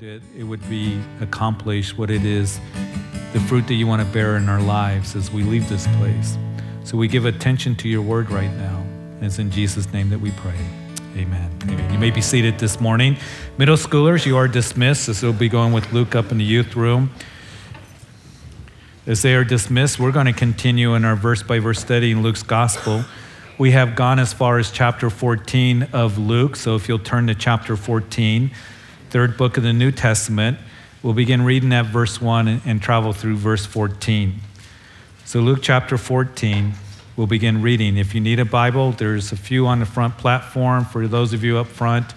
That it would be accomplished what it is, the fruit that you want to bear in our lives as we leave this place. So we give attention to your word right now. And it's in Jesus' name that we pray. Amen. Amen. You may be seated this morning. Middle schoolers, you are dismissed as we'll be going with Luke up in the youth room. As they are dismissed, we're going to continue in our verse by verse study in Luke's gospel. We have gone as far as chapter 14 of Luke, so if you'll turn to chapter 14, third book of the New Testament, we'll begin reading at verse 1 and, and travel through verse 14. So, Luke chapter 14, we'll begin reading. If you need a Bible, there's a few on the front platform for those of you up front.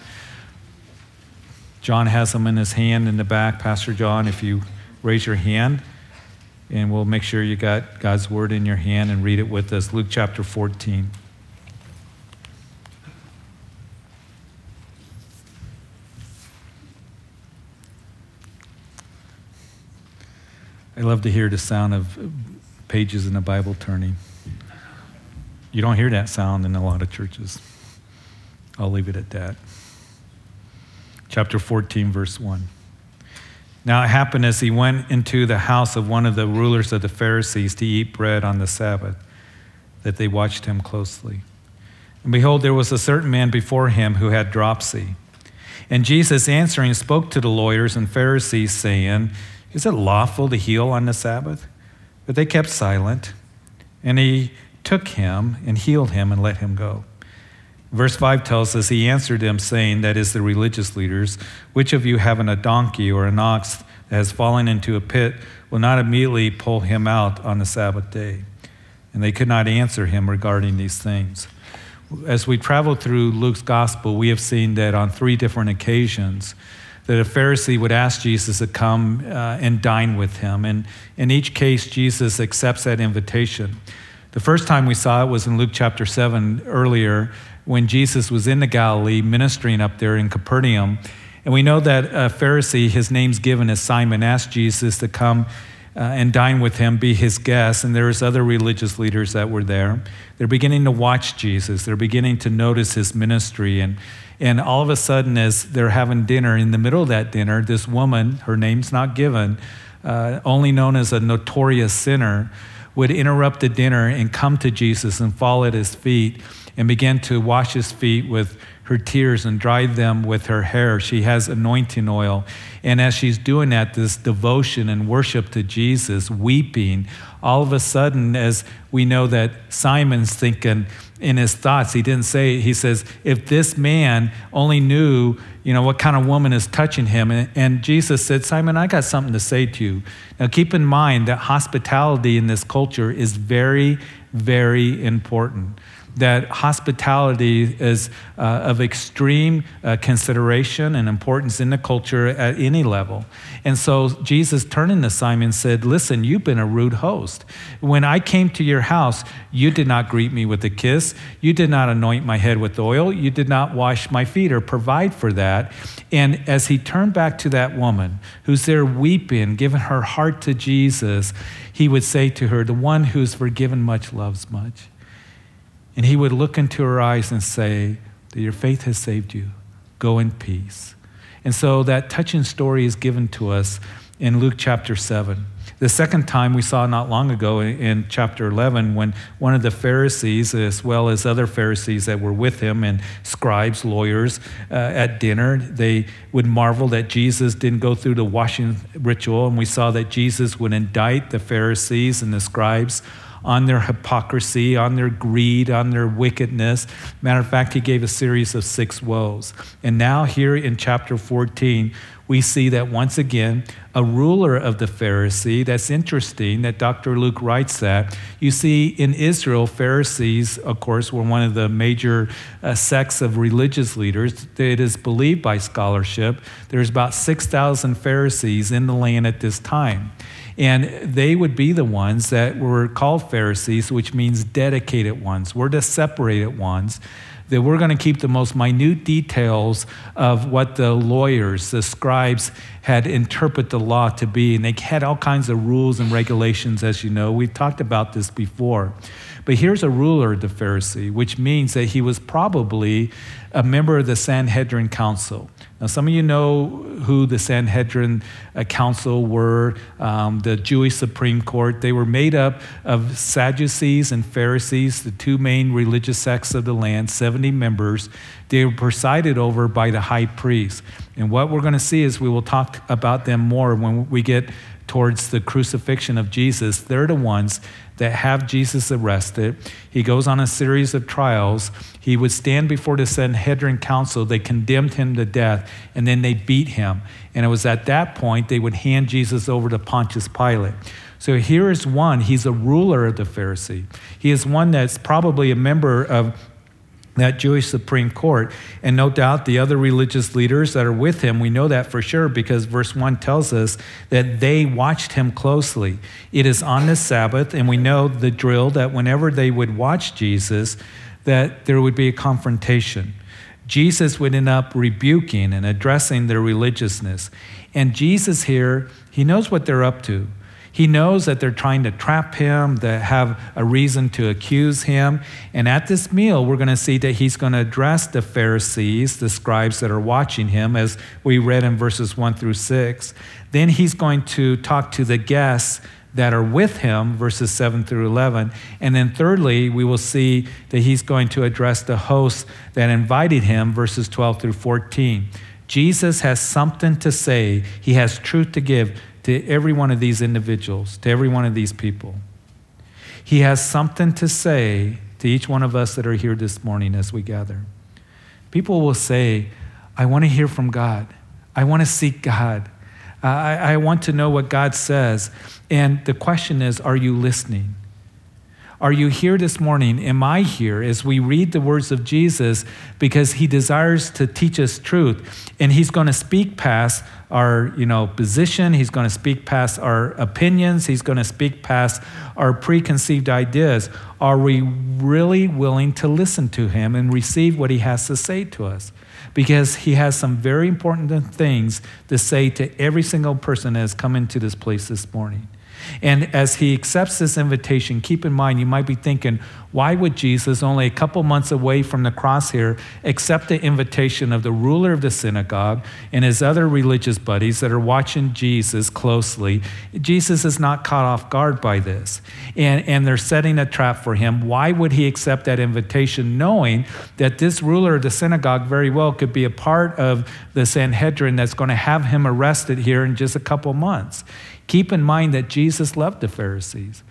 John has them in his hand in the back. Pastor John, if you raise your hand, and we'll make sure you got God's word in your hand and read it with us. Luke chapter 14. I love to hear the sound of pages in the Bible turning. You don't hear that sound in a lot of churches. I'll leave it at that. Chapter 14, verse 1. Now it happened as he went into the house of one of the rulers of the Pharisees to eat bread on the Sabbath that they watched him closely. And behold, there was a certain man before him who had dropsy. And Jesus answering spoke to the lawyers and Pharisees, saying, Is it lawful to heal on the Sabbath? But they kept silent. And he took him and healed him and let him go. Verse 5 tells us, He answered them, saying, That is the religious leaders, which of you having a donkey or an ox that has fallen into a pit will not immediately pull him out on the Sabbath day? And they could not answer him regarding these things. As we travel through Luke's gospel, we have seen that on three different occasions, that a Pharisee would ask Jesus to come uh, and dine with him. And in each case, Jesus accepts that invitation. The first time we saw it was in Luke chapter 7 earlier when Jesus was in the Galilee ministering up there in Capernaum. And we know that a Pharisee, his name's given as Simon, asked Jesus to come uh, and dine with him, be his guest. And there's other religious leaders that were there. They're beginning to watch Jesus. They're beginning to notice his ministry. And, and all of a sudden, as they're having dinner, in the middle of that dinner, this woman, her name's not given, uh, only known as a notorious sinner, would interrupt the dinner and come to Jesus and fall at his feet and begin to wash his feet with her tears and dry them with her hair. She has anointing oil. And as she's doing that, this devotion and worship to Jesus, weeping, all of a sudden, as we know that Simon's thinking in his thoughts, he didn't say, he says, if this man only knew, you know, what kind of woman is touching him. And, and Jesus said, Simon, I got something to say to you. Now, keep in mind that hospitality in this culture is very, very important that hospitality is uh, of extreme uh, consideration and importance in the culture at any level. And so Jesus turning to Simon said, Listen, you've been a rude host. When I came to your house, you did not greet me with a kiss. You did not anoint my head with oil. You did not wash my feet or provide for that. And as he turned back to that woman who's there weeping, giving her heart to Jesus, he would say to her, The one who's forgiven much loves much. And he would look into her eyes and say, that Your faith has saved you. Go in peace. And so that touching story is given to us in Luke chapter 7. The second time we saw not long ago in chapter 11 when one of the Pharisees, as well as other Pharisees that were with him and scribes, lawyers uh, at dinner, they would marvel that Jesus didn't go through the washing ritual. And we saw that Jesus would indict the Pharisees and the scribes on their hypocrisy, on their greed, on their wickedness. Matter of fact, he gave a series of six woes. And now, here in chapter 14, we see that once again, a ruler of the Pharisee. That's interesting that Dr. Luke writes that. You see, in Israel, Pharisees, of course, were one of the major uh, sects of religious leaders. It is believed by scholarship there's about 6,000 Pharisees in the land at this time. And they would be the ones that were called Pharisees, which means dedicated ones. We're the separated ones. That we're going to keep the most minute details of what the lawyers, the scribes, had interpret the law to be. And they had all kinds of rules and regulations, as you know. We've talked about this before. But here's a ruler the Pharisee, which means that he was probably a member of the Sanhedrin Council. Now, some of you know who the Sanhedrin uh, Council were, um, the Jewish Supreme Court. They were made up of Sadducees and Pharisees, the two main religious sects of the land, 70 members. They were presided over by the high priest. And what we're going to see is we will talk about them more when we get towards the crucifixion of Jesus. They're the ones that have Jesus arrested. He goes on a series of trials. He would stand before the Sanhedrin council. They condemned him to death, and then they beat him. And it was at that point they would hand Jesus over to Pontius Pilate. So here is one. He's a ruler of the Pharisee. He is one that's probably a member of that Jewish Supreme Court. And no doubt the other religious leaders that are with him, we know that for sure because verse 1 tells us that they watched him closely. It is on the Sabbath, and we know the drill that whenever they would watch Jesus, that there would be a confrontation. Jesus would end up rebuking and addressing their religiousness. And Jesus here, he knows what they're up to. He knows that they're trying to trap him, that have a reason to accuse him. And at this meal, we're going to see that he's going to address the Pharisees, the scribes that are watching him, as we read in verses 1 through 6. Then he's going to talk to the guests that are with him, verses 7 through 11. And then, thirdly, we will see that he's going to address the hosts that invited him, verses 12 through 14. Jesus has something to say, he has truth to give to every one of these individuals, to every one of these people. He has something to say to each one of us that are here this morning as we gather. People will say, I want to hear from God. I want to seek God. I, I want to know what God says. And the question is, are you listening? Are you here this morning? Am I here? As we read the words of Jesus because he desires to teach us truth. And he's going to speak past our you know position. He's going to speak past our opinions. He's going to speak past our preconceived ideas. Are we really willing to listen to him and receive what he has to say to us? Because he has some very important things to say to every single person that has come into this place this morning and as he accepts this invitation, keep in mind, you might be thinking, why would Jesus, only a couple months away from the cross here, accept the invitation of the ruler of the synagogue and his other religious buddies that are watching Jesus closely? Jesus is not caught off guard by this. And, and they're setting a trap for him. Why would he accept that invitation, knowing that this ruler of the synagogue very well could be a part of the Sanhedrin that's going to have him arrested here in just a couple months? Keep in mind that Jesus loved the Pharisees,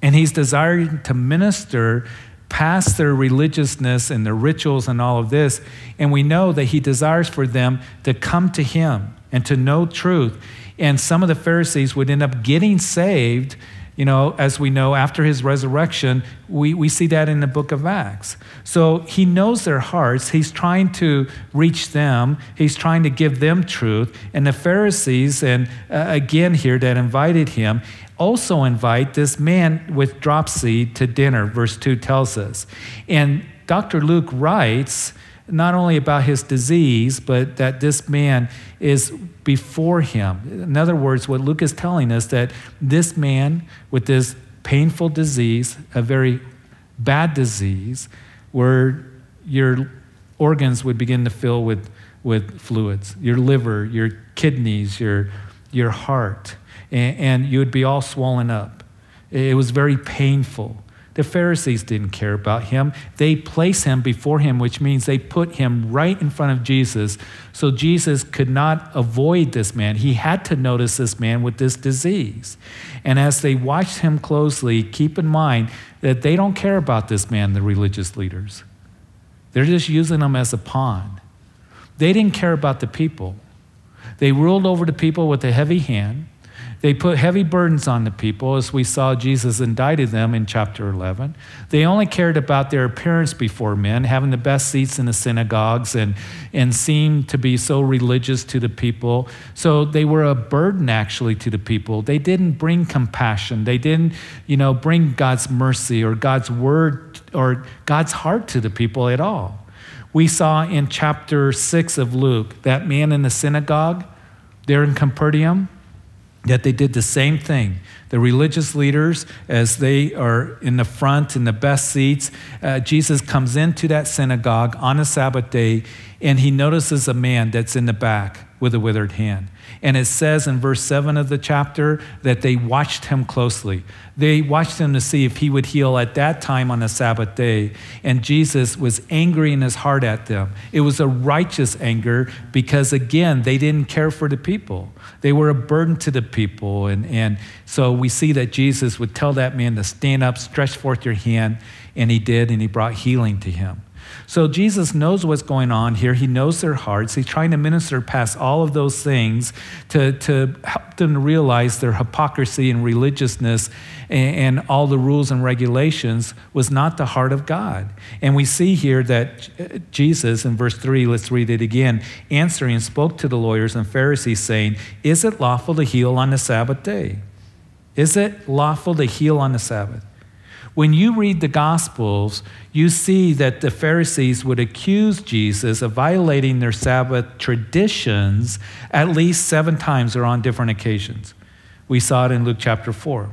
and he's desiring to minister past their religiousness and their rituals and all of this. And we know that he desires for them to come to him and to know truth. And some of the Pharisees would end up getting saved you know, as we know, after his resurrection, we, we see that in the book of Acts. So he knows their hearts. He's trying to reach them, he's trying to give them truth. And the Pharisees, and uh, again here, that invited him, also invite this man with dropsy to dinner, verse 2 tells us. And Dr. Luke writes not only about his disease, but that this man is before him. In other words, what Luke is telling us that this man with this painful disease, a very bad disease, where your organs would begin to fill with, with fluids, your liver, your kidneys, your, your heart, and, and you would be all swollen up. It was very painful. The Pharisees didn't care about him. They place him before him, which means they put him right in front of Jesus. So Jesus could not avoid this man. He had to notice this man with this disease. And as they watched him closely, keep in mind that they don't care about this man, the religious leaders. They're just using him as a pawn. They didn't care about the people. They ruled over the people with a heavy hand. They put heavy burdens on the people, as we saw Jesus indicted them in chapter 11. They only cared about their appearance before men, having the best seats in the synagogues, and, and seemed to be so religious to the people. So they were a burden, actually, to the people. They didn't bring compassion. They didn't, you know, bring God's mercy or God's word or God's heart to the people at all. We saw in chapter 6 of Luke that man in the synagogue there in Capernaum that they did the same thing. The religious leaders, as they are in the front in the best seats, uh, Jesus comes into that synagogue on a Sabbath day and he notices a man that's in the back with a withered hand. And it says in verse 7 of the chapter that they watched him closely. They watched him to see if he would heal at that time on the Sabbath day. And Jesus was angry in his heart at them. It was a righteous anger because, again, they didn't care for the people. They were a burden to the people. And, and so we see that Jesus would tell that man to stand up, stretch forth your hand. And he did, and he brought healing to him. So Jesus knows what's going on here. He knows their hearts. He's trying to minister past all of those things to, to help them realize their hypocrisy and religiousness and, and all the rules and regulations was not the heart of God. And we see here that Jesus, in verse 3, let's read it again, answering spoke to the lawyers and Pharisees, saying, Is it lawful to heal on the Sabbath day? Is it lawful to heal on the Sabbath? When you read the Gospels, you see that the Pharisees would accuse Jesus of violating their Sabbath traditions at least seven times or on different occasions. We saw it in Luke chapter 4.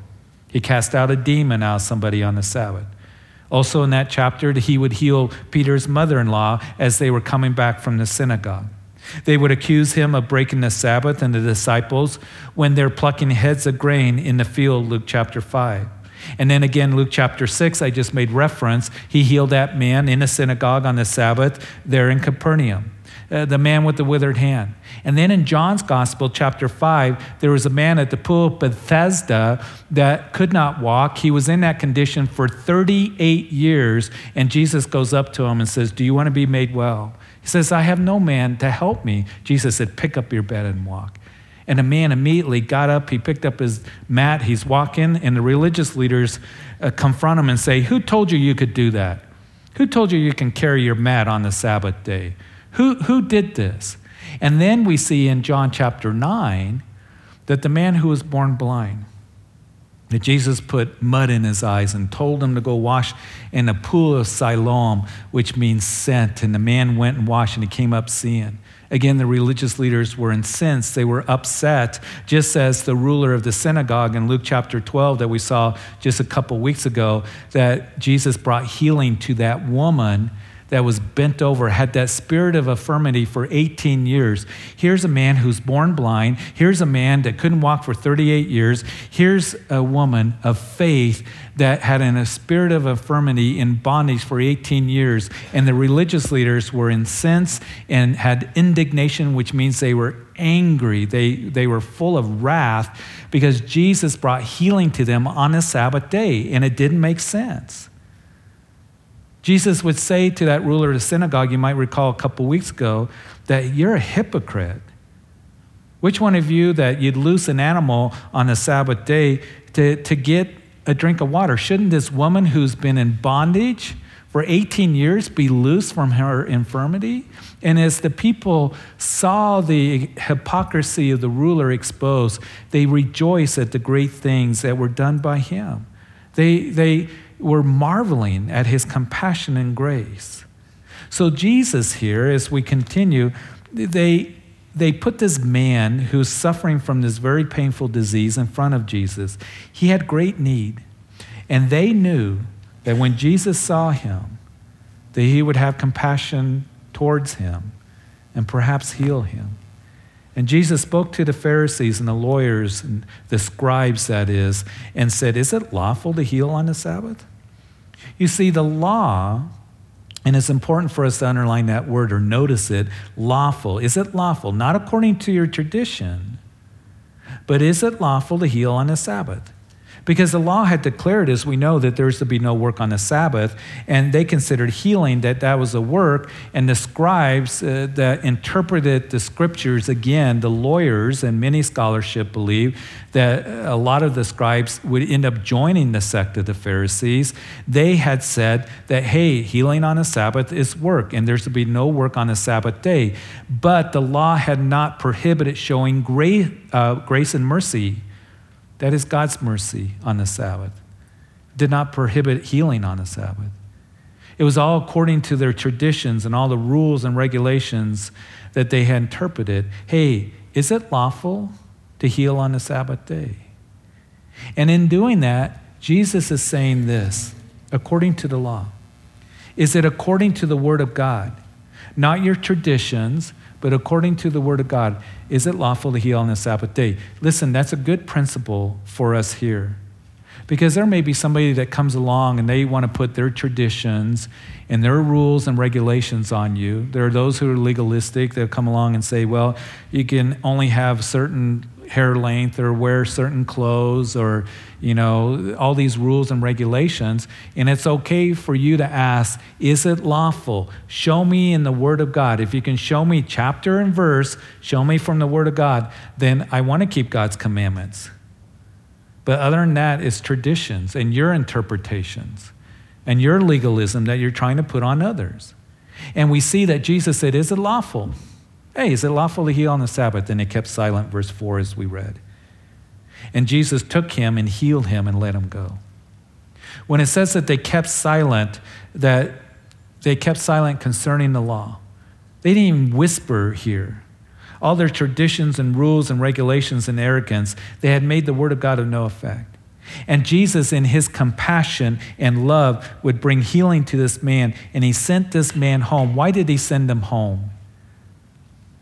He cast out a demon out of somebody on the Sabbath. Also, in that chapter, he would heal Peter's mother in law as they were coming back from the synagogue. They would accuse him of breaking the Sabbath and the disciples when they're plucking heads of grain in the field, Luke chapter 5. And then again, Luke chapter 6, I just made reference. He healed that man in a synagogue on the Sabbath there in Capernaum. Uh, the man with the withered hand. And then in John's Gospel, chapter 5, there was a man at the pool of Bethesda that could not walk. He was in that condition for 38 years, and Jesus goes up to him and says, Do you want to be made well? He says, I have no man to help me. Jesus said, Pick up your bed and walk. And the man immediately got up, he picked up his mat, he's walking, and the religious leaders uh, confront him and say, Who told you you could do that? Who told you you can carry your mat on the Sabbath day? Who, who did this? And then we see in John chapter 9 that the man who was born blind, that Jesus put mud in his eyes and told him to go wash in the pool of Siloam, which means sent. And the man went and washed and he came up seeing. Again, the religious leaders were incensed. They were upset, just as the ruler of the synagogue in Luke chapter 12 that we saw just a couple weeks ago, that Jesus brought healing to that woman that was bent over, had that spirit of infirmity for 18 years. Here's a man who's born blind. Here's a man that couldn't walk for 38 years. Here's a woman of faith that had in a spirit of infirmity in bondage for 18 years. And the religious leaders were incensed and had indignation, which means they were angry. They, they were full of wrath because Jesus brought healing to them on a Sabbath day, and it didn't make sense. Jesus would say to that ruler of the synagogue, you might recall a couple weeks ago, that you're a hypocrite. Which one of you that you'd loose an animal on a Sabbath day to, to get a drink of water? Shouldn't this woman who's been in bondage for 18 years be loose from her infirmity? And as the people saw the hypocrisy of the ruler exposed, they rejoiced at the great things that were done by him. They, they, were marveling at his compassion and grace. So, Jesus here, as we continue, they, they put this man who's suffering from this very painful disease in front of Jesus. He had great need. And they knew that when Jesus saw him, that he would have compassion towards him and perhaps heal him. And Jesus spoke to the Pharisees and the lawyers and the scribes, that is, and said, Is it lawful to heal on the Sabbath? You see, the law, and it's important for us to underline that word or notice it lawful. Is it lawful? Not according to your tradition, but is it lawful to heal on the Sabbath? Because the law had declared, as we know, that there was to be no work on the Sabbath, and they considered healing that that was a work. And the scribes uh, that interpreted the scriptures, again, the lawyers and many scholarship believe that a lot of the scribes would end up joining the sect of the Pharisees. They had said that, hey, healing on a Sabbath is work, and there's to be no work on a Sabbath day. But the law had not prohibited showing grace, uh, grace and mercy that is God's mercy on the Sabbath. Did not prohibit healing on the Sabbath. It was all according to their traditions and all the rules and regulations that they had interpreted. Hey, is it lawful to heal on the Sabbath day? And in doing that, Jesus is saying this according to the law. Is it according to the Word of God? Not your traditions, but according to the Word of God. Is it lawful to heal on the Sabbath day? Listen, that's a good principle for us here. Because there may be somebody that comes along and they want to put their traditions and their rules and regulations on you. There are those who are legalistic that come along and say, well, you can only have certain hair length or wear certain clothes or you know all these rules and regulations and it's okay for you to ask is it lawful show me in the word of god if you can show me chapter and verse show me from the word of god then i want to keep god's commandments but other than that, it's traditions and your interpretations and your legalism that you're trying to put on others. And we see that Jesus said, Is it lawful? Hey, is it lawful to heal on the Sabbath? And they kept silent, verse 4, as we read. And Jesus took him and healed him and let him go. When it says that they kept silent, that they kept silent concerning the law, they didn't even whisper here all their traditions and rules and regulations and arrogance, they had made the word of God of no effect. And Jesus, in his compassion and love, would bring healing to this man, and he sent this man home. Why did he send him home?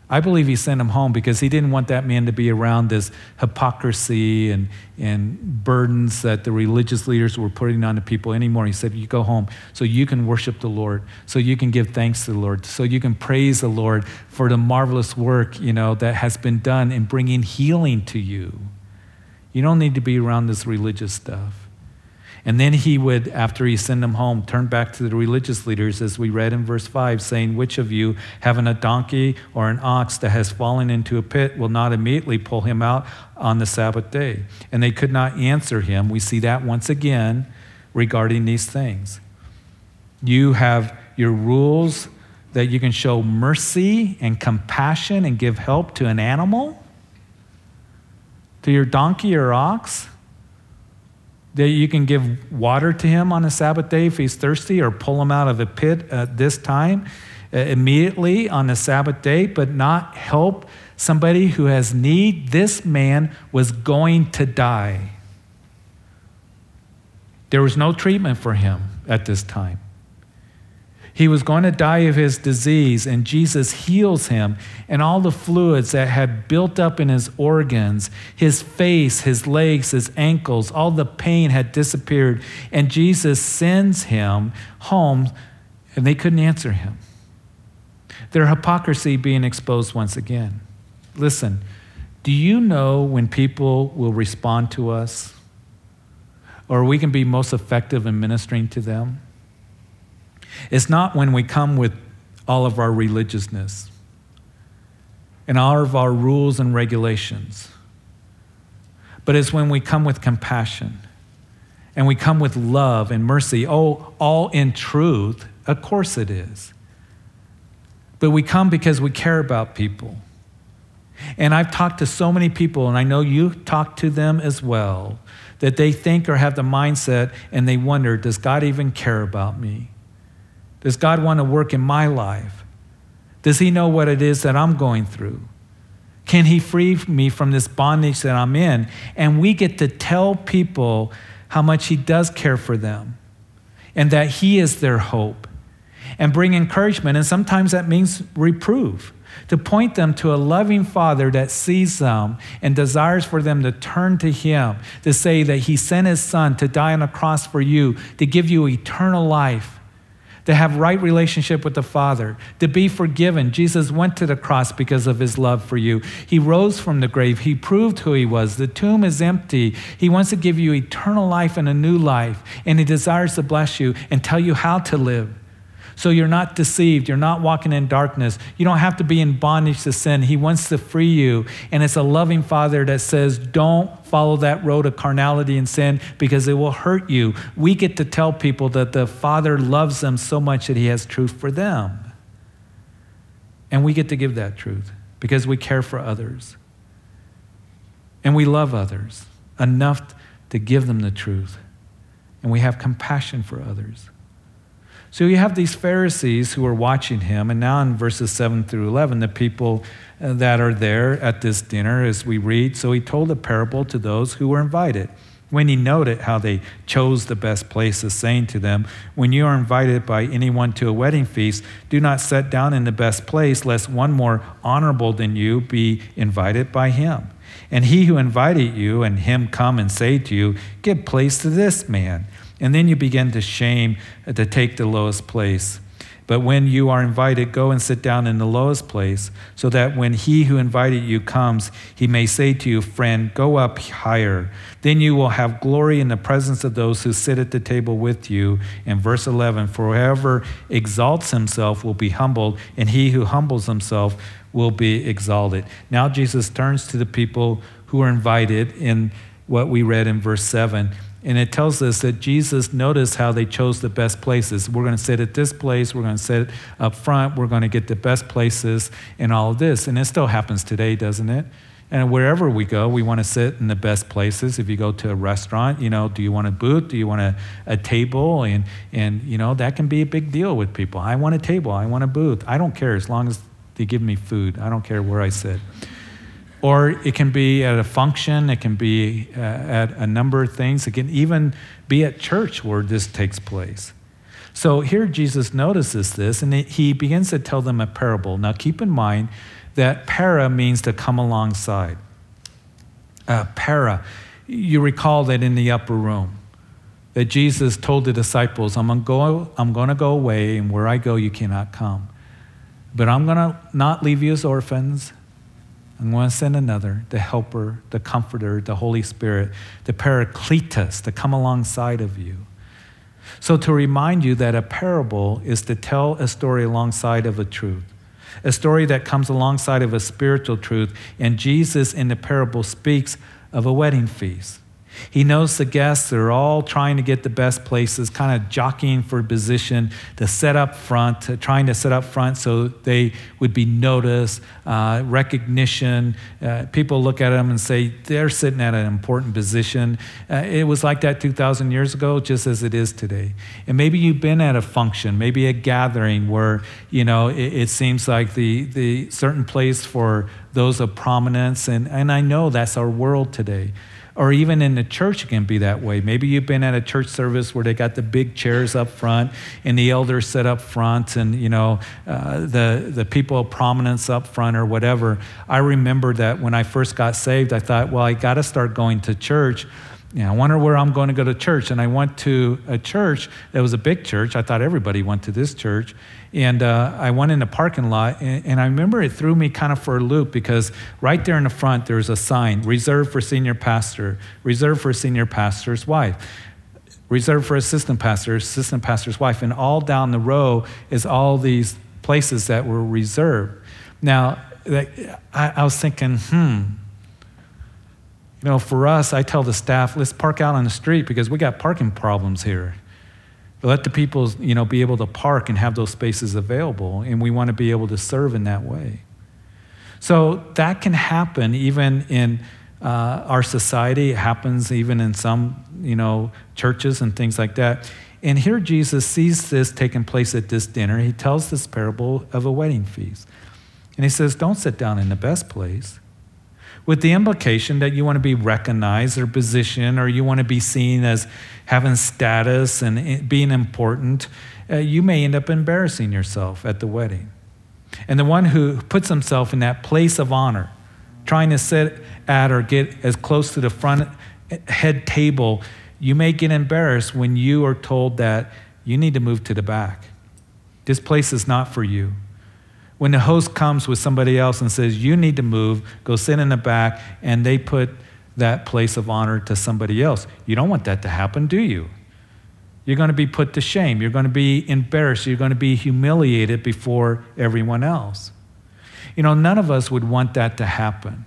I believe he sent him home because he didn't want that man to be around this hypocrisy and, and burdens that the religious leaders were putting on the people anymore. He said, You go home so you can worship the Lord, so you can give thanks to the Lord, so you can praise the Lord for the marvelous work you know, that has been done in bringing healing to you. You don't need to be around this religious stuff. And then he would, after he sent them home, turn back to the religious leaders, as we read in verse 5, saying, Which of you, having a donkey or an ox that has fallen into a pit, will not immediately pull him out on the Sabbath day? And they could not answer him. We see that once again regarding these things. You have your rules that you can show mercy and compassion and give help to an animal, to your donkey or ox that you can give water to him on a Sabbath day if he's thirsty, or pull him out of a pit at this time uh, immediately on the Sabbath day, but not help somebody who has need. This man was going to die. There was no treatment for him at this time. He was going to die of his disease, and Jesus heals him. And all the fluids that had built up in his organs, his face, his legs, his ankles, all the pain had disappeared. And Jesus sends him home, and they couldn't answer him. Their hypocrisy being exposed once again. Listen, do you know when people will respond to us? Or we can be most effective in ministering to them? It's not when we come with all of our religiousness and all of our rules and regulations, but it's when we come with compassion and we come with love and mercy. Oh, all in truth. Of course it is. But we come because we care about people. And I've talked to so many people, and I know you talk to them as well, that they think or have the mindset and they wonder, does God even care about me? Does God want to work in my life? Does He know what it is that I'm going through? Can He free me from this bondage that I'm in? And we get to tell people how much He does care for them and that He is their hope and bring encouragement. And sometimes that means reprove to point them to a loving Father that sees them and desires for them to turn to Him, to say that He sent His Son to die on a cross for you, to give you eternal life to have right relationship with the Father, to be forgiven. Jesus went to the cross because of his love for you. He rose from the grave. He proved who he was. The tomb is empty. He wants to give you eternal life and a new life, and he desires to bless you and tell you how to live. So you're not deceived. You're not walking in darkness. You don't have to be in bondage to sin. He wants to free you. And it's a loving Father that says, don't follow that road of carnality and sin because it will hurt you. We get to tell people that the Father loves them so much that He has truth for them. And we get to give that truth because we care for others. And we love others enough to give them the truth. And we have compassion for others. So you have these Pharisees who are watching him, and now in verses 7 through 11, the people uh, that are there at this dinner, as we read, so he told a parable to those who were invited. When he noted how they chose the best places, saying to them, When you are invited by anyone to a wedding feast, do not sit down in the best place, lest one more honorable than you be invited by him. And he who invited you and him come and say to you, Give place to this man. And then you begin to shame uh, to take the lowest place. But when you are invited, go and sit down in the lowest place, so that when he who invited you comes, he may say to you, Friend, go up higher. Then you will have glory in the presence of those who sit at the table with you. In verse 11, for whoever exalts himself will be humbled, and he who humbles himself will be exalted. Now Jesus turns to the people who are invited in what we read in verse 7 and it tells us that Jesus noticed how they chose the best places. We're going to sit at this place, we're going to sit up front, we're going to get the best places and all of this. And it still happens today, doesn't it? And wherever we go, we want to sit in the best places. If you go to a restaurant, you know, do you want a booth? Do you want a, a table? And, and, you know, that can be a big deal with people. I want a table. I want a booth. I don't care as long as they give me food. I don't care where I sit. Or it can be at a function, it can be uh, at a number of things, it can even be at church where this takes place. So here Jesus notices this and he begins to tell them a parable. Now keep in mind that para means to come alongside. Uh, para, you recall that in the upper room, that Jesus told the disciples, I'm going, go, I'm going to go away, and where I go, you cannot come. But I'm going to not leave you as orphans. I'm going to send another, the helper, the comforter, the Holy Spirit, the paracletus to come alongside of you. So, to remind you that a parable is to tell a story alongside of a truth, a story that comes alongside of a spiritual truth. And Jesus in the parable speaks of a wedding feast. He knows the guests are all trying to get the best places, kind of jockeying for position to set up front, trying to set up front so they would be noticed, uh, recognition. Uh, people look at them and say they're sitting at an important position. Uh, it was like that 2,000 years ago, just as it is today. And maybe you've been at a function, maybe a gathering where you know it, it seems like the the certain place for those of prominence, and and I know that's our world today or even in the church it can be that way. Maybe you've been at a church service where they got the big chairs up front and the elders sit up front and you know uh, the, the people of prominence up front or whatever. I remember that when i first got saved i thought well i got to start going to church yeah, I wonder where I'm going to go to church. And I went to a church that was a big church. I thought everybody went to this church. And uh, I went in the parking lot, and, and, I remember it threw me kind of for a loop because right there in the front, there's a sign reserved for senior pastor, reserved for senior pastor's wife, reserved for assistant pastor, assistant pastor's wife. And all down the row is all these places that were reserved. Now, I, I was thinking, hmm, you know, for us, I tell the staff, let's park out on the street because we got parking problems here. Let the people, you know, be able to park and have those spaces available, and we want to be able to serve in that way. So that can happen even in uh, our society. It happens even in some, you know, churches and things like that. And here Jesus sees this taking place at this dinner. He tells this parable of a wedding feast. And he says, Don't sit down in the best place with the implication that you want to be recognized or positioned or you want to be seen as having status and being important, uh, you may end up embarrassing yourself at the wedding. And the one who puts himself in that place of honor, trying to sit at or get as close to the front head table, you may get embarrassed when you are told that you need to move to the back. This place is not for you. When the host comes with somebody else and says, You need to move, go sit in the back, and they put that place of honor to somebody else. You don't want that to happen, do you? You're going to be put to shame. You're going to be embarrassed. You're going to be humiliated before everyone else. You know, none of us would want that to happen.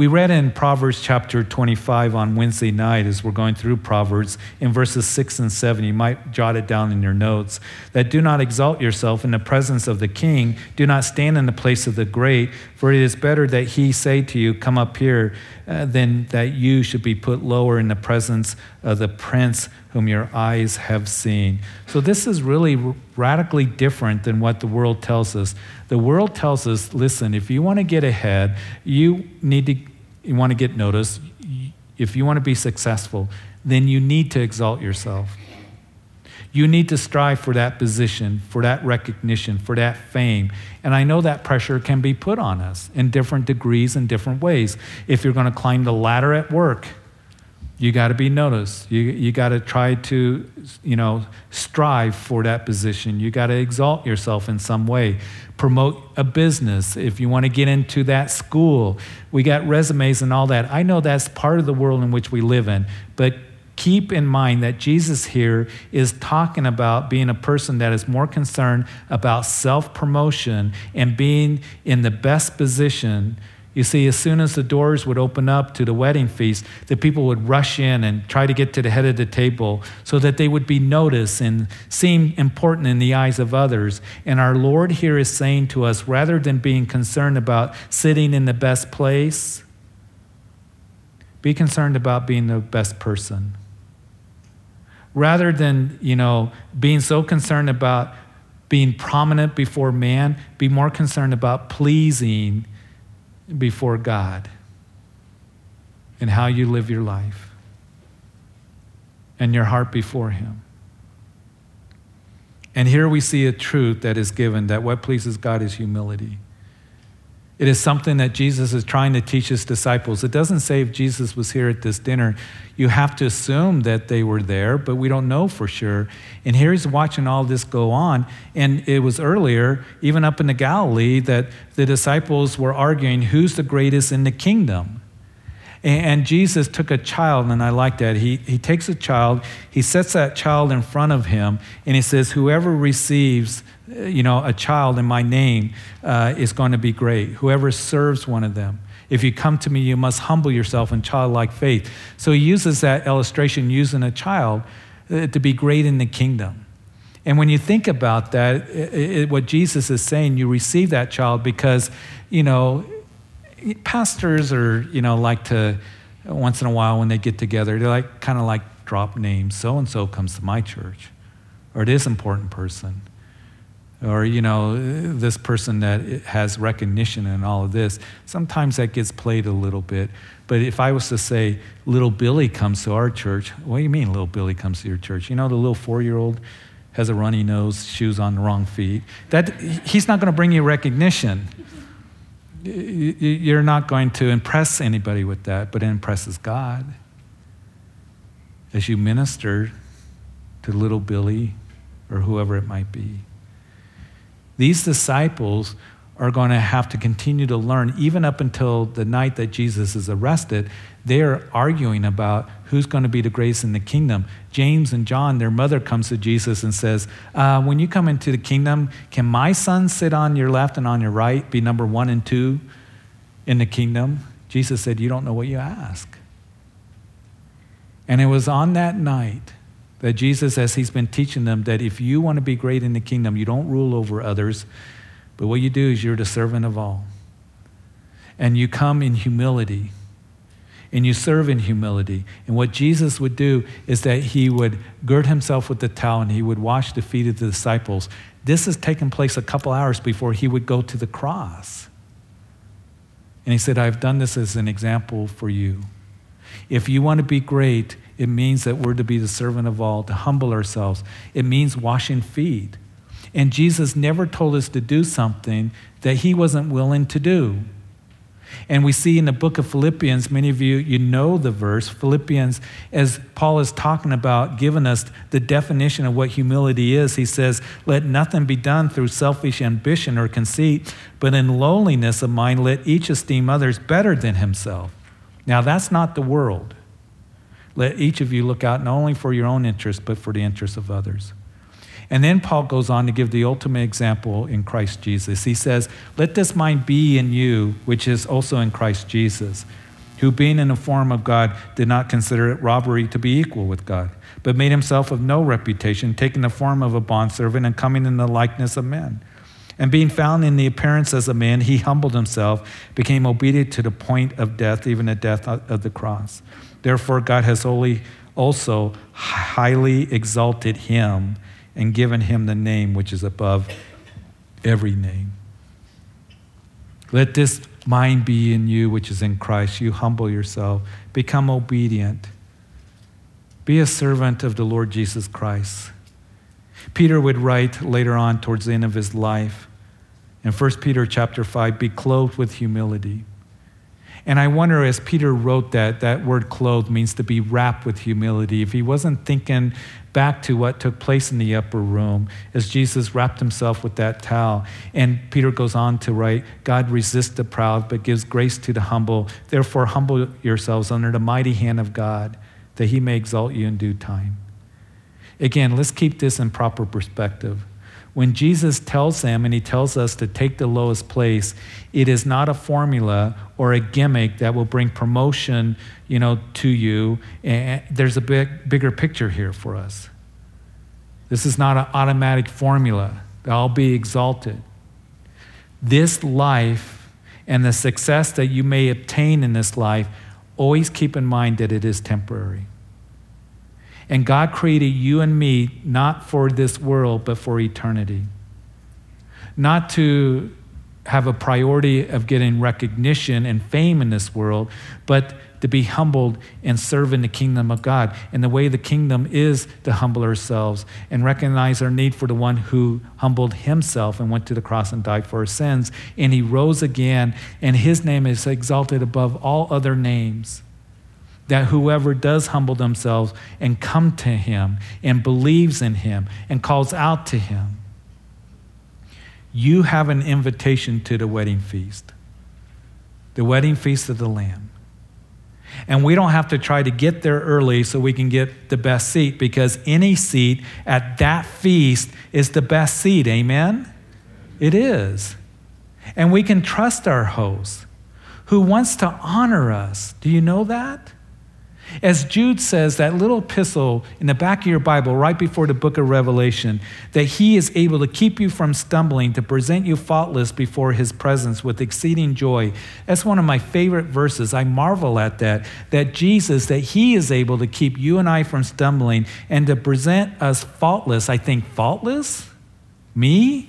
We read in Proverbs chapter 25 on Wednesday night as we're going through Proverbs in verses 6 and 7. You might jot it down in your notes that do not exalt yourself in the presence of the king, do not stand in the place of the great, for it is better that he say to you, Come up here, uh, than that you should be put lower in the presence of the prince whom your eyes have seen. So, this is really radically different than what the world tells us. The world tells us listen, if you want to get ahead, you need to, you want to get noticed, if you want to be successful, then you need to exalt yourself. You need to strive for that position, for that recognition, for that fame. And I know that pressure can be put on us in different degrees and different ways. If you're going to climb the ladder at work, you got to be noticed. You, you got to try to, you know, strive for that position. You got to exalt yourself in some way. Promote a business. If you want to get into that school, we got resumes and all that. I know that's part of the world in which we live in, but keep in mind that Jesus here is talking about being a person that is more concerned about self promotion and being in the best position. You see, as soon as the doors would open up to the wedding feast, the people would rush in and try to get to the head of the table so that they would be noticed and seem important in the eyes of others. And our Lord here is saying to us rather than being concerned about sitting in the best place, be concerned about being the best person rather than, you know, being so concerned about being prominent before man, be more concerned about pleasing before God and how you live your life and your heart before Him. And here we see a truth that is given that what pleases God is humility. It is something that Jesus is trying to teach his disciples. It doesn't say if Jesus was here at this dinner. You have to assume that they were there, but we don't know for sure. And here he's watching all this go on. And it was earlier, even up in the Galilee, that the disciples were arguing who's the greatest in the kingdom. And Jesus took a child, and I like that. He, he takes a child, he sets that child in front of him, and he says, Whoever receives uh, you know, a child in my name uh, is going to be great. Whoever serves one of them. If you come to me, you must humble yourself in childlike faith. So he uses that illustration using a child uh, to be great in the kingdom. And when you think about that, it, it, what Jesus is saying, you receive that child because, you know, pastors are, you know, like to, once in a while when they get together, they like kind of like drop names. So and so comes to my church, or this important person, or you know, this person that has recognition and all of this. Sometimes that gets played a little bit. But if I was to say, little Billy comes to our church, what do you mean, little Billy comes to your church? You know, the little four year old has a runny nose, shoes on the wrong feet. That, he's not going to bring you recognition you're not going to impress anybody with that, but it impresses God. As you minister to little Billy or whoever it might be. These disciples are going to have to continue to learn, even up until the night that Jesus is arrested. They're arguing about who's going to be the greatest in the kingdom. James and John, their mother comes to Jesus and says, uh, When you come into the kingdom, can my son sit on your left and on your right, be number one and two in the kingdom? Jesus said, You don't know what you ask. And it was on that night that Jesus, as he's been teaching them, that if you want to be great in the kingdom, you don't rule over others, but what you do is you're the servant of all. And you come in humility and you serve in humility. And what Jesus would do is that he would gird himself with the towel and he would wash the feet of the disciples. This has taken place a couple hours before he would go to the cross. And he said, I've done this as an example for you. If you want to be great, it means that we're to be the servant of all, to humble ourselves. It means washing feet. And Jesus never told us to do something that he wasn't willing to do. And we see in the book of Philippians, many of you, you know the verse, Philippians, as Paul is talking about, giving us the definition of what humility is. He says, Let nothing be done through selfish ambition or conceit, but in lowliness of mind, let each esteem others better than himself. Now, that's not the world. Let each of you look out not only for your own interest, but for the interests of others. And then Paul goes on to give the ultimate example in Christ Jesus. He says, Let this mind be in you, which is also in Christ Jesus, who being in the form of God did not consider it robbery to be equal with God, but made himself of no reputation, taking the form of a bondservant and coming in the likeness of men. And being found in the appearance as a man, he humbled himself, became obedient to the point of death, even the death of the cross. Therefore, God has only also highly exalted him and given him the name which is above every name. Let this mind be in you, which is in Christ. You humble yourself, become obedient, be a servant of the Lord Jesus Christ. Peter would write later on towards the end of his life in 1 Peter chapter 5 be clothed with humility. And I wonder, as Peter wrote that, that word clothed means to be wrapped with humility. If he wasn't thinking back to what took place in the upper room as Jesus wrapped himself with that towel. And Peter goes on to write God resists the proud, but gives grace to the humble. Therefore, humble yourselves under the mighty hand of God, that he may exalt you in due time. Again, let's keep this in proper perspective. When Jesus tells them and he tells us to take the lowest place, it is not a formula or a gimmick that will bring promotion, you know, to you. And there's a big, bigger picture here for us. This is not an automatic formula. I'll be exalted. This life and the success that you may obtain in this life, always keep in mind that it is temporary. And God created you and me not for this world, but for eternity. Not to have a priority of getting recognition and fame in this world, but to be humbled and serve in the kingdom of God. And the way the kingdom is to humble ourselves and recognize our need for the one who humbled himself and went to the cross and died for our sins. And he rose again, and his name is exalted above all other names that whoever does humble themselves and come to him and believes in him and calls out to him, you have an invitation to the wedding feast, the wedding feast of the Lamb. And we don't have to try to get there early so we can get the best seat because any seat at that feast is the best seat. Amen? It is. And we can trust our host who wants to honor us. Do you know that? As Jude says, that little epistle in the back of your Bible, right before the book of Revelation, that he is able to keep you from stumbling, to present you faultless before his presence with exceeding joy. That's one of my favorite verses. I marvel at that, that Jesus, that he is able to keep you and I from stumbling and to present us faultless. I think, faultless? Me?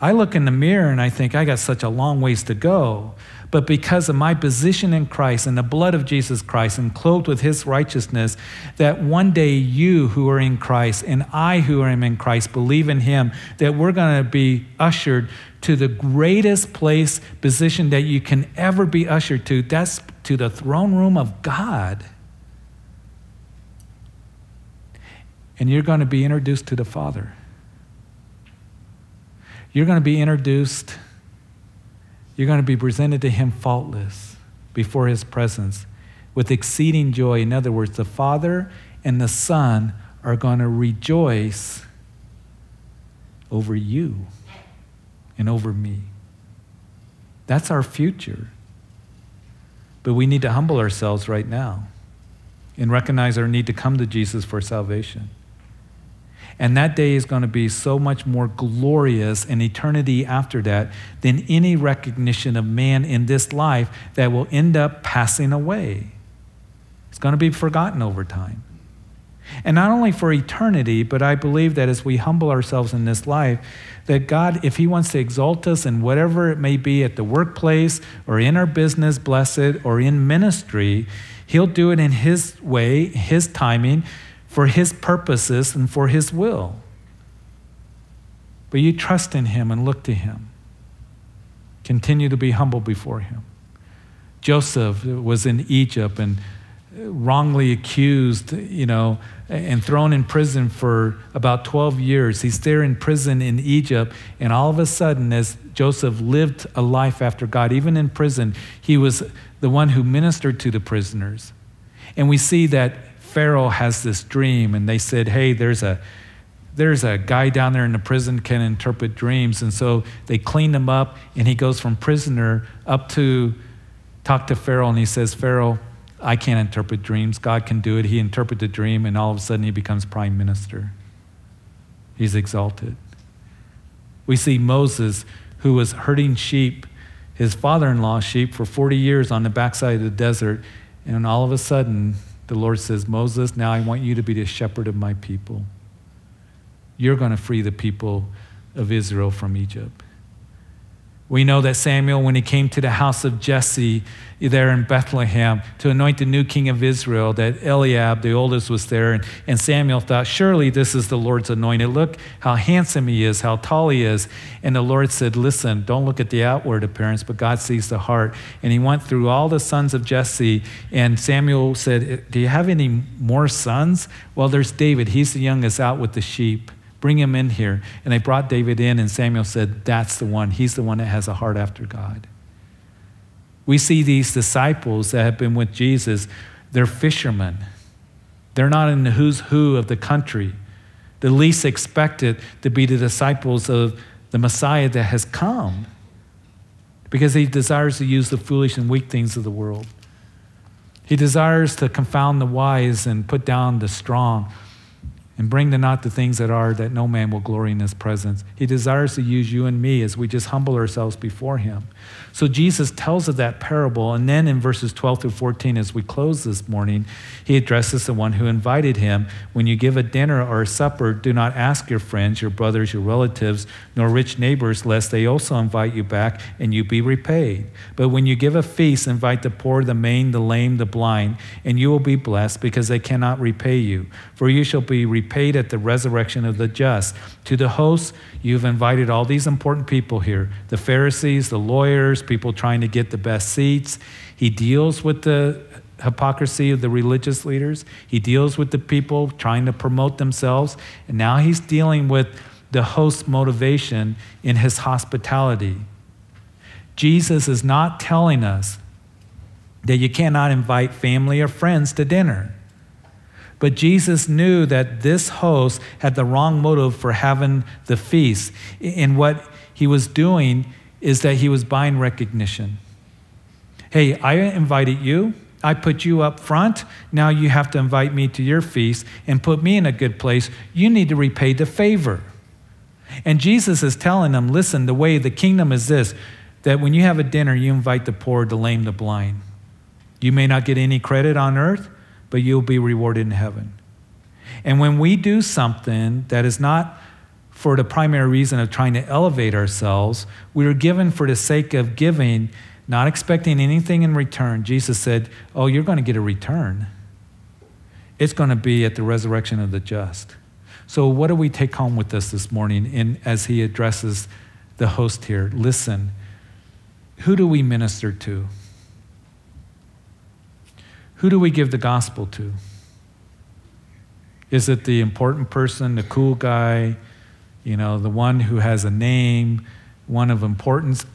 I look in the mirror and I think, I got such a long ways to go but because of my position in Christ and the blood of Jesus Christ and clothed with his righteousness, that one day you who are in Christ and I who am in Christ believe in him, that we're going to be ushered to the greatest place, position that you can ever be ushered to. That's to the throne room of God. And you're going to be introduced to the Father. You're going to be introduced you're going to be presented to him faultless before his presence with exceeding joy. In other words, the Father and the Son are going to rejoice over you and over me. That's our future. But we need to humble ourselves right now and recognize our need to come to Jesus for salvation. And that day is going to be so much more glorious in eternity after that than any recognition of man in this life that will end up passing away. It's going to be forgotten over time. And not only for eternity, but I believe that as we humble ourselves in this life, that God, if He wants to exalt us in whatever it may be at the workplace or in our business, blessed, or in ministry, He'll do it in His way, His timing, for His purposes and for His will. But you trust in Him and look to Him. Continue to be humble before Him. Joseph was in Egypt and wrongly accused, you know, and thrown in prison for about 12 years. He's there in prison in Egypt, and all of a sudden, as Joseph lived a life after God, even in prison, he was the one who ministered to the prisoners. And we see that Pharaoh has this dream, and they said, Hey, there's a there's a guy down there in the prison can interpret dreams. And so they cleaned him up, and he goes from prisoner up to talk to Pharaoh, and he says, Pharaoh, I can't interpret dreams. God can do it. He interprets the dream, and all of a sudden he becomes prime minister. He's exalted. We see Moses, who was herding sheep, his father in law's sheep, for 40 years on the backside of the desert, and all of a sudden the Lord says, Moses, now I want you to be the shepherd of my people. You're going to free the people of Israel from Egypt. We know that Samuel, when he came to the house of Jesse there in Bethlehem to anoint the new king of Israel, that Eliab, the oldest, was there. And, and Samuel thought, Surely this is the Lord's anointed. Look how handsome he is, how tall he is. And the Lord said, Listen, don't look at the outward appearance, but God sees the heart. And he went through all the sons of Jesse. And Samuel said, Do you have any more sons? Well, there's David. He's the youngest out with the sheep. Bring him in here. And they brought David in, and Samuel said, That's the one. He's the one that has a heart after God. We see these disciples that have been with Jesus, they're fishermen. They're not in the who's who of the country. The least expected to be the disciples of the Messiah that has come because he desires to use the foolish and weak things of the world. He desires to confound the wise and put down the strong and bring to naught the things that are, that no man will glory in his presence. He desires to use you and me as we just humble ourselves before him. So Jesus tells of that parable. And then in verses 12 through 14, as we close this morning, he addresses the one who invited him. When you give a dinner or a supper, do not ask your friends, your brothers, your relatives, nor rich neighbors, lest they also invite you back and you be repaid. But when you give a feast, invite the poor, the maimed, the lame, the blind, and you will be blessed because they cannot repay you. For you shall be repaid at the resurrection of the just. To the host, you've invited all these important people here the Pharisees, the lawyers, people trying to get the best seats. He deals with the hypocrisy of the religious leaders, he deals with the people trying to promote themselves, and now he's dealing with the host's motivation in his hospitality. Jesus is not telling us that you cannot invite family or friends to dinner. But Jesus knew that this host had the wrong motive for having the feast. And what he was doing is that he was buying recognition. Hey, I invited you. I put you up front. Now you have to invite me to your feast and put me in a good place. You need to repay the favor. And Jesus is telling them listen, the way the kingdom is this that when you have a dinner, you invite the poor, the lame, the blind. You may not get any credit on earth, but you'll be rewarded in heaven. And when we do something that is not for the primary reason of trying to elevate ourselves, we are given for the sake of giving, not expecting anything in return. Jesus said, Oh, you're going to get a return. It's going to be at the resurrection of the just. So, what do we take home with us this morning in, as he addresses the host here? Listen, who do we minister to? Who do we give the gospel to? Is it the important person, the cool guy, you know, the one who has a name, one of importance?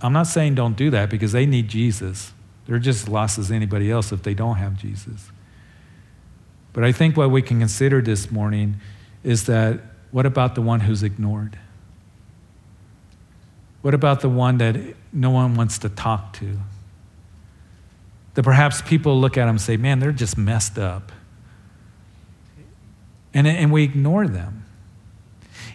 I'm not saying don't do that because they need Jesus. They're just as lost as anybody else if they don't have Jesus. But I think what we can consider this morning is that what about the one who's ignored? What about the one that no one wants to talk to? That perhaps people look at them and say, man, they're just messed up. And, and we ignore them.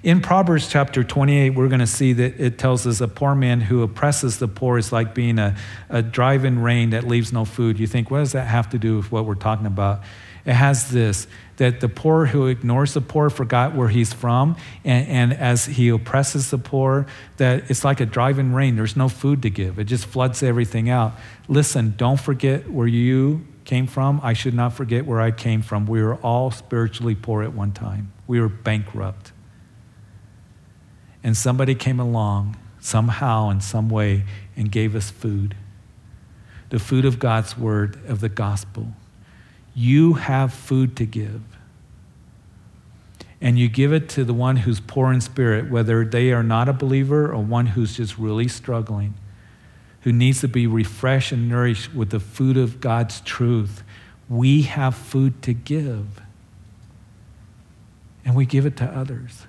In Proverbs chapter 28, we're going to see that it tells us a poor man who oppresses the poor is like being a, a drive in rain that leaves no food. You think, what does that have to do with what we're talking about? It has this that the poor who ignores the poor forgot where he's from, and, and as he oppresses the poor, that it's like a driving rain. There's no food to give, it just floods everything out. Listen, don't forget where you came from. I should not forget where I came from. We were all spiritually poor at one time, we were bankrupt. And somebody came along somehow, in some way, and gave us food the food of God's word, of the gospel. You have food to give. And you give it to the one who's poor in spirit, whether they are not a believer or one who's just really struggling, who needs to be refreshed and nourished with the food of God's truth. We have food to give. And we give it to others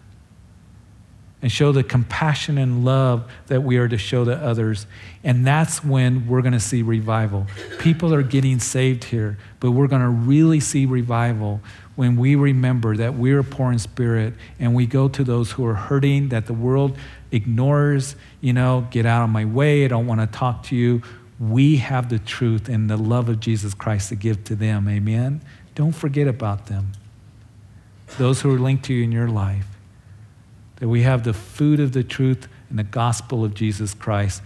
and show the compassion and love that we are to show to others. And that's when we're going to see revival. People are getting saved here, but we're going to really see revival when we remember that we're poor in spirit and we go to those who are hurting, that the world ignores, you know, get out of my way, I don't want to talk to you. we have the truth and the love of Jesus Christ to give to them. Amen? Don't forget about them. Those who are linked to you in your life. That we have the food of the truth and the gospel of Jesus Christ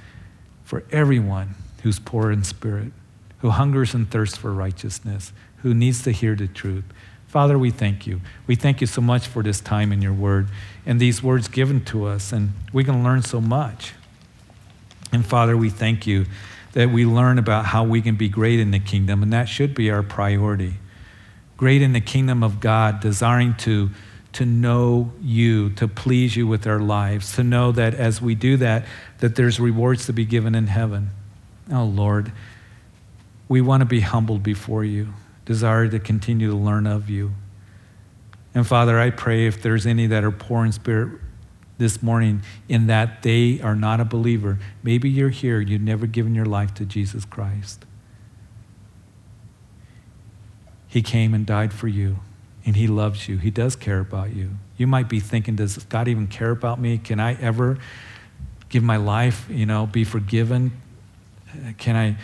for everyone who's poor in spirit, who hungers and thirsts for righteousness, who needs to hear the truth. Father, we thank you. We thank you so much for this time in your word and these words given to us, and we can learn so much. And Father, we thank you that we learn about how we can be great in the kingdom, and that should be our priority. Great in the kingdom of God, desiring to, to know you, to please you with our lives, to know that as we do that, that there's rewards to be given in heaven. Oh Lord, we want to be humbled before you, desire to continue to learn of you. And Father, I pray if there's any that are poor in spirit, this morning in that they are not a believer. Maybe you're here, you've never given your life to Jesus Christ. He came and died for you, and He loves you. He does care about you. You might be thinking, does God even care about me? Can I ever give my life, you know, be forgiven? Can I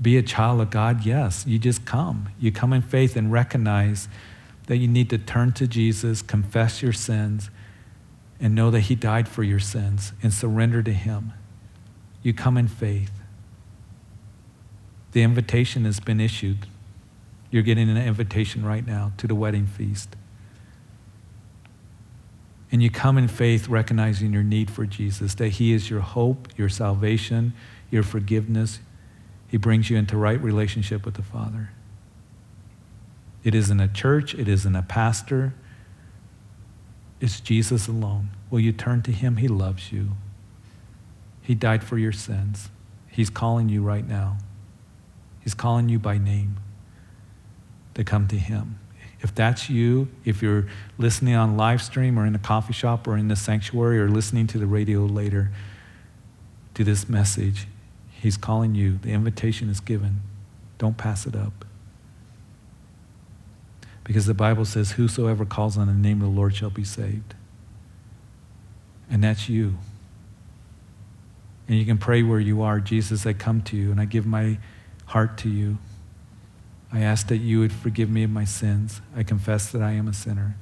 be a child of God? Yes. You just come. You come in faith and recognize that you need to turn to Jesus, confess your sins, and know that He died for your sins and surrender to Him. You come in faith. The invitation has been issued. You're getting an invitation right now to the wedding feast. And you come in faith, recognizing your need for Jesus, that He is your hope, your salvation, your forgiveness. He brings you into right relationship with the Father. It isn't a church, it isn't a pastor, it's Jesus alone. Will you turn to him? He loves you. He died for your sins. He's calling you right now. He's calling you by name to come to him. If that's you, if you're listening on live stream or in a coffee shop or in the sanctuary or listening to the radio later to this message, he's calling you. The invitation is given. Don't pass it up. Because the Bible says, Whosoever calls on the name of the Lord shall be saved. And that's you. And you can pray where you are Jesus, I come to you and I give my heart to you. I ask that you would forgive me of my sins. I confess that I am a sinner.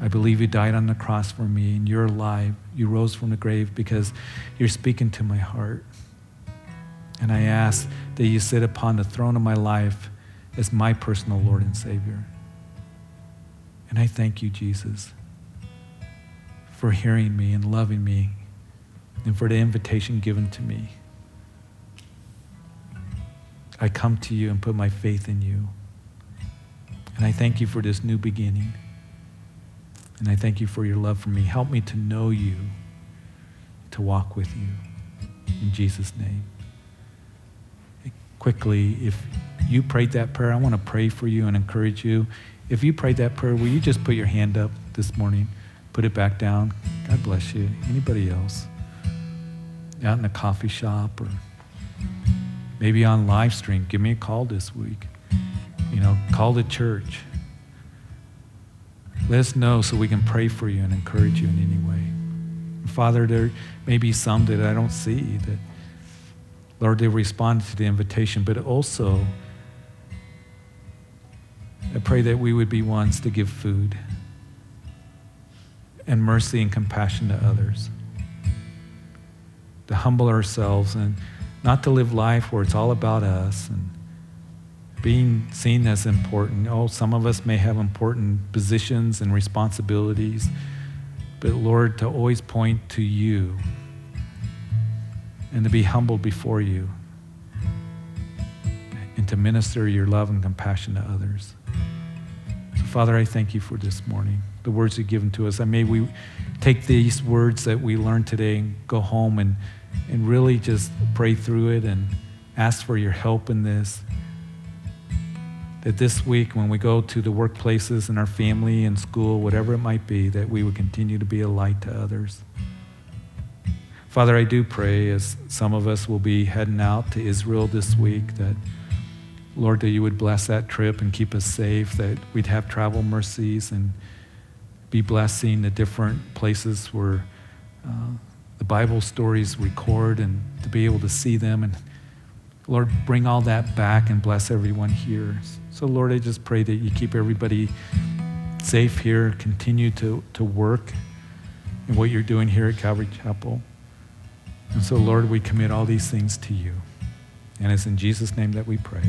I believe you died on the cross for me and you're alive. You rose from the grave because you're speaking to my heart. And I ask that you sit upon the throne of my life as my personal Lord and Savior. And I thank you, Jesus, for hearing me and loving me and for the invitation given to me. I come to you and put my faith in you. And I thank you for this new beginning. And I thank you for your love for me. Help me to know you, to walk with you. In Jesus' name. Quickly, if you prayed that prayer, I want to pray for you and encourage you. If you prayed that prayer, will you just put your hand up this morning? Put it back down. God bless you. Anybody else? Out in a coffee shop or maybe on live stream, give me a call this week. You know, call the church. Let us know so we can pray for you and encourage you in any way. Father, there may be some that I don't see that, Lord, they responded to the invitation, but also, I pray that we would be ones to give food and mercy and compassion to others. To humble ourselves and not to live life where it's all about us and being seen as important. Oh, some of us may have important positions and responsibilities, but Lord, to always point to you and to be humbled before you and to minister your love and compassion to others. So, Father, I thank you for this morning, the words you've given to us. And may we take these words that we learned today and go home and, and really just pray through it and ask for your help in this. That this week, when we go to the workplaces and our family and school, whatever it might be, that we would continue to be a light to others. Father, I do pray as some of us will be heading out to Israel this week that Lord, that you would bless that trip and keep us safe, that we'd have travel mercies and be blessing the different places where uh, the Bible stories record and to be able to see them and Lord, bring all that back and bless everyone here. So, Lord, I just pray that you keep everybody safe here, continue to, to work in what you're doing here at Calvary Chapel. And so, Lord, we commit all these things to you. And it's in Jesus' name that we pray.